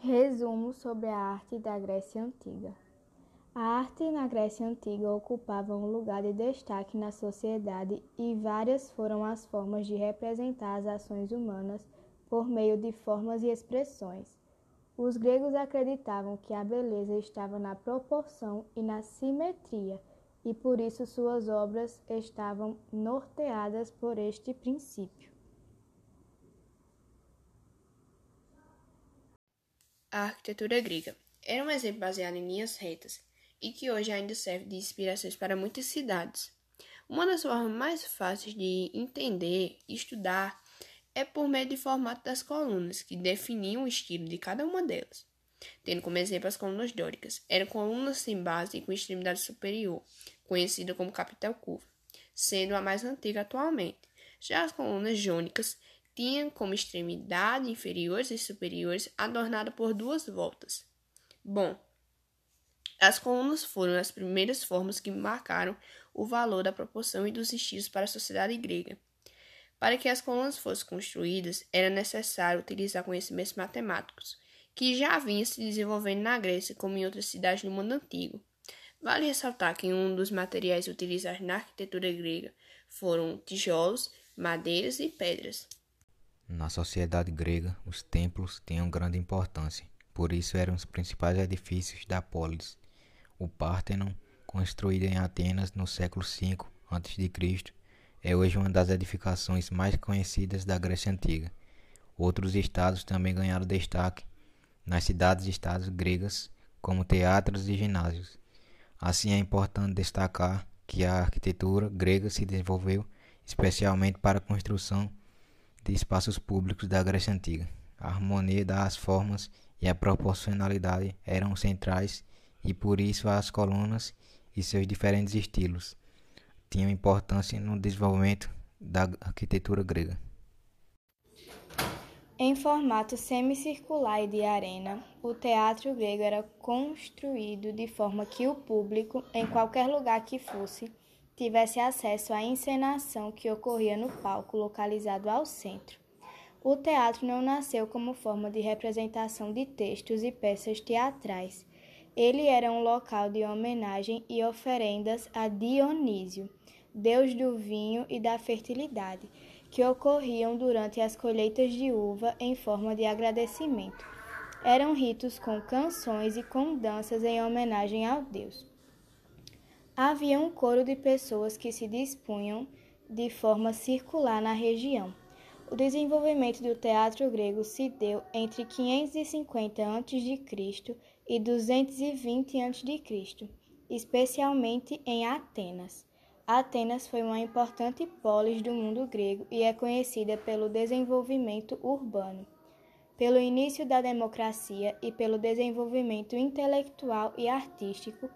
Resumo sobre a arte da Grécia Antiga. A arte na Grécia Antiga ocupava um lugar de destaque na sociedade e várias foram as formas de representar as ações humanas por meio de formas e expressões. Os gregos acreditavam que a beleza estava na proporção e na simetria, e por isso suas obras estavam norteadas por este princípio. A arquitetura grega era um exemplo baseado em linhas retas e que hoje ainda serve de inspirações para muitas cidades. Uma das formas mais fáceis de entender e estudar é por meio do formato das colunas, que definiam o estilo de cada uma delas. Tendo como exemplo as colunas dóricas, eram colunas sem base e com extremidade superior, conhecida como capital curva, sendo a mais antiga atualmente. Já as colunas jônicas tinham como extremidade inferiores e superiores adornada por duas voltas. Bom, as colunas foram as primeiras formas que marcaram o valor da proporção e dos estilos para a sociedade grega. Para que as colunas fossem construídas, era necessário utilizar conhecimentos matemáticos, que já vinham se desenvolvendo na Grécia como em outras cidades do mundo antigo. Vale ressaltar que um dos materiais utilizados na arquitetura grega foram tijolos, madeiras e pedras. Na sociedade grega, os templos tinham grande importância, por isso eram os principais edifícios da polis. O Pártenon, construído em Atenas no século V a.C., é hoje uma das edificações mais conhecidas da Grécia Antiga. Outros estados também ganharam destaque nas cidades-estados gregas, como teatros e ginásios. Assim, é importante destacar que a arquitetura grega se desenvolveu especialmente para a construção de espaços públicos da Grécia Antiga. A harmonia das formas e a proporcionalidade eram centrais e por isso as colunas e seus diferentes estilos tinham importância no desenvolvimento da arquitetura grega. Em formato semicircular e de arena, o teatro grego era construído de forma que o público, em qualquer lugar que fosse, tivesse acesso à encenação que ocorria no palco localizado ao centro. O teatro não nasceu como forma de representação de textos e peças teatrais. Ele era um local de homenagem e oferendas a Dionísio, deus do vinho e da fertilidade, que ocorriam durante as colheitas de uva em forma de agradecimento. Eram ritos com canções e com danças em homenagem ao deus. Havia um coro de pessoas que se dispunham de forma circular na região. O desenvolvimento do teatro grego se deu entre 550 a.C. e 220 a.C., especialmente em Atenas. Atenas foi uma importante polis do mundo grego e é conhecida pelo desenvolvimento urbano, pelo início da democracia e pelo desenvolvimento intelectual e artístico.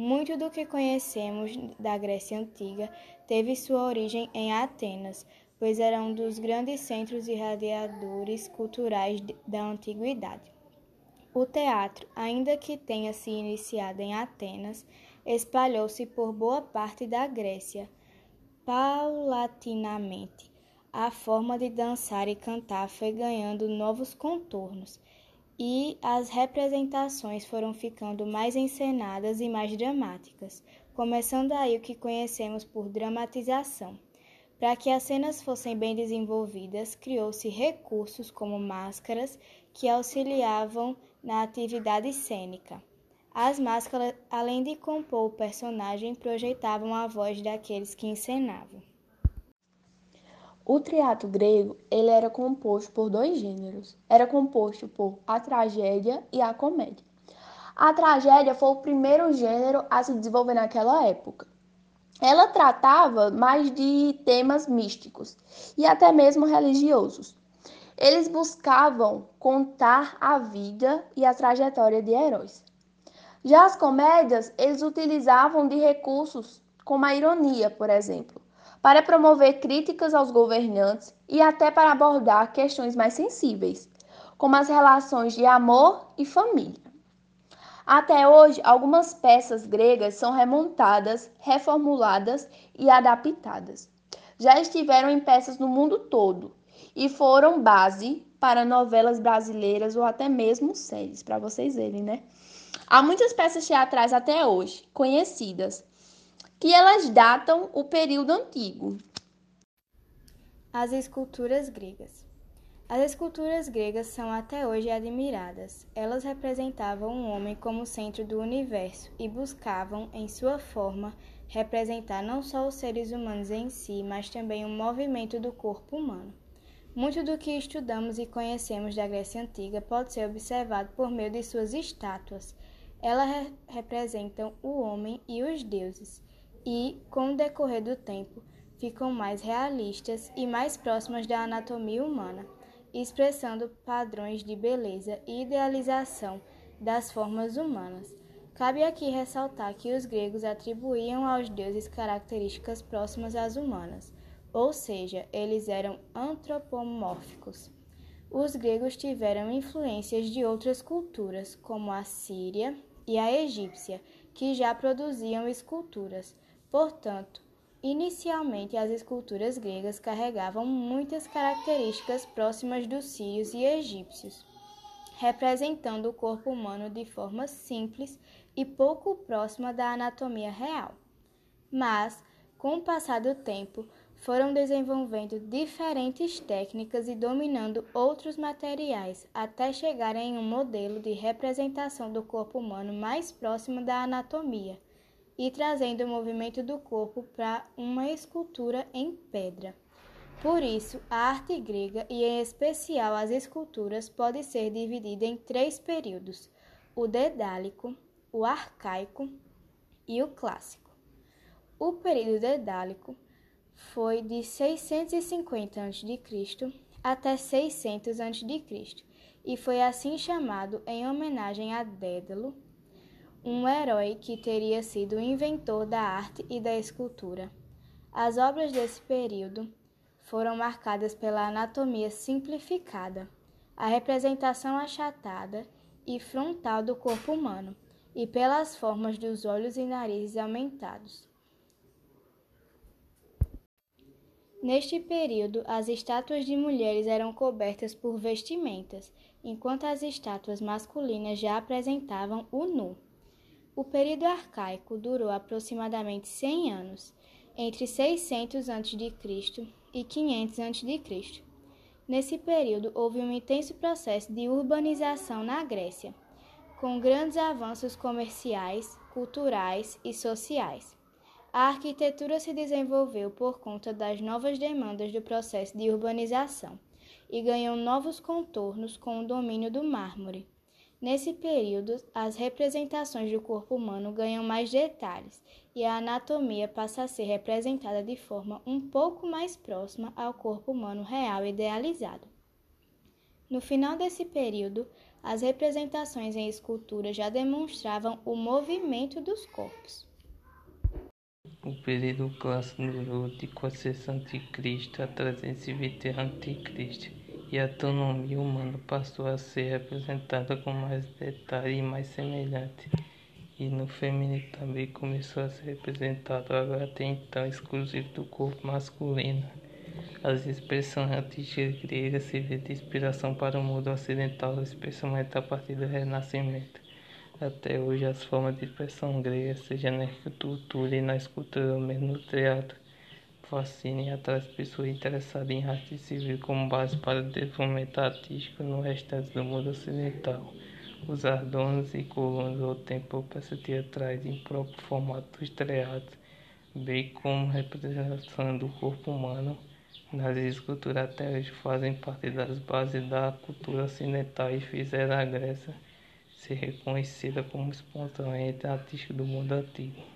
Muito do que conhecemos da Grécia Antiga teve sua origem em Atenas, pois era um dos grandes centros irradiadores culturais da antiguidade. O teatro, ainda que tenha se iniciado em Atenas, espalhou-se por boa parte da Grécia. Paulatinamente, a forma de dançar e cantar foi ganhando novos contornos e as representações foram ficando mais encenadas e mais dramáticas, começando aí o que conhecemos por dramatização. Para que as cenas fossem bem desenvolvidas, criou-se recursos como máscaras que auxiliavam na atividade cênica. As máscaras, além de compor o personagem, projetavam a voz daqueles que encenavam. O teatro grego ele era composto por dois gêneros. Era composto por a tragédia e a comédia. A tragédia foi o primeiro gênero a se desenvolver naquela época. Ela tratava mais de temas místicos e até mesmo religiosos. Eles buscavam contar a vida e a trajetória de heróis. Já as comédias, eles utilizavam de recursos como a ironia, por exemplo, para promover críticas aos governantes e até para abordar questões mais sensíveis, como as relações de amor e família. Até hoje, algumas peças gregas são remontadas, reformuladas e adaptadas. Já estiveram em peças no mundo todo e foram base para novelas brasileiras ou até mesmo séries, para vocês verem, né? Há muitas peças teatrais até hoje, conhecidas, que elas datam o período antigo. As esculturas gregas. As esculturas gregas são até hoje admiradas. Elas representavam o um homem como centro do universo e buscavam, em sua forma, representar não só os seres humanos em si, mas também o movimento do corpo humano. Muito do que estudamos e conhecemos da Grécia Antiga pode ser observado por meio de suas estátuas. Elas re representam o homem e os deuses, e, com o decorrer do tempo, ficam mais realistas e mais próximas da anatomia humana, expressando padrões de beleza e idealização das formas humanas. Cabe aqui ressaltar que os gregos atribuíam aos deuses características próximas às humanas, ou seja, eles eram antropomórficos. Os gregos tiveram influências de outras culturas, como a síria e a egípcia, que já produziam esculturas. Portanto, inicialmente as esculturas gregas carregavam muitas características próximas dos sírios e egípcios, representando o corpo humano de forma simples e pouco próxima da anatomia real. Mas, com o passar do tempo, foram desenvolvendo diferentes técnicas e dominando outros materiais até chegarem em um modelo de representação do corpo humano mais próximo da anatomia e trazendo o movimento do corpo para uma escultura em pedra. Por isso, a arte grega e em especial as esculturas pode ser dividida em três períodos: o dedálico, o arcaico e o clássico. O período dedálico foi de 650 a.C. até 600 a.C. e foi assim chamado em homenagem a Dédalo, um herói que teria sido o inventor da arte e da escultura. As obras desse período foram marcadas pela anatomia simplificada, a representação achatada e frontal do corpo humano e pelas formas dos olhos e narizes aumentados. Neste período, as estátuas de mulheres eram cobertas por vestimentas, enquanto as estátuas masculinas já apresentavam o nu. O período arcaico durou aproximadamente 100 anos, entre 600 a.C. e 500 a.C. Nesse período, houve um intenso processo de urbanização na Grécia com grandes avanços comerciais, culturais e sociais. A arquitetura se desenvolveu por conta das novas demandas do processo de urbanização e ganhou novos contornos com o domínio do mármore. Nesse período, as representações do corpo humano ganham mais detalhes e a anatomia passa a ser representada de forma um pouco mais próxima ao corpo humano real idealizado. No final desse período, as representações em escultura já demonstravam o movimento dos corpos. O período clássico durou de 400 a.C. a 320 a.C. e a anatomia humana passou a ser representada com mais detalhe e mais semelhante. E no feminino também começou a ser representado, agora até então exclusivo do corpo masculino. As expressões artísticas gregas serviram de inspiração para o mundo ocidental, especialmente a partir do Renascimento. Até hoje, as formas de expressão grega, seja na arquitetura e na escultura, ou mesmo no teatro, fascinam e atraem pessoas interessadas em arte civil como base para desenvolvimento artístico no restante do mundo ocidental. Os adornos e colunas ou templo peças teatrais em próprio formato teatros, bem como representação do corpo humano, nas esculturas até hoje fazem parte das bases da cultura ocidental e fizeram a Grécia ser reconhecida como expoente artístico do mundo antigo.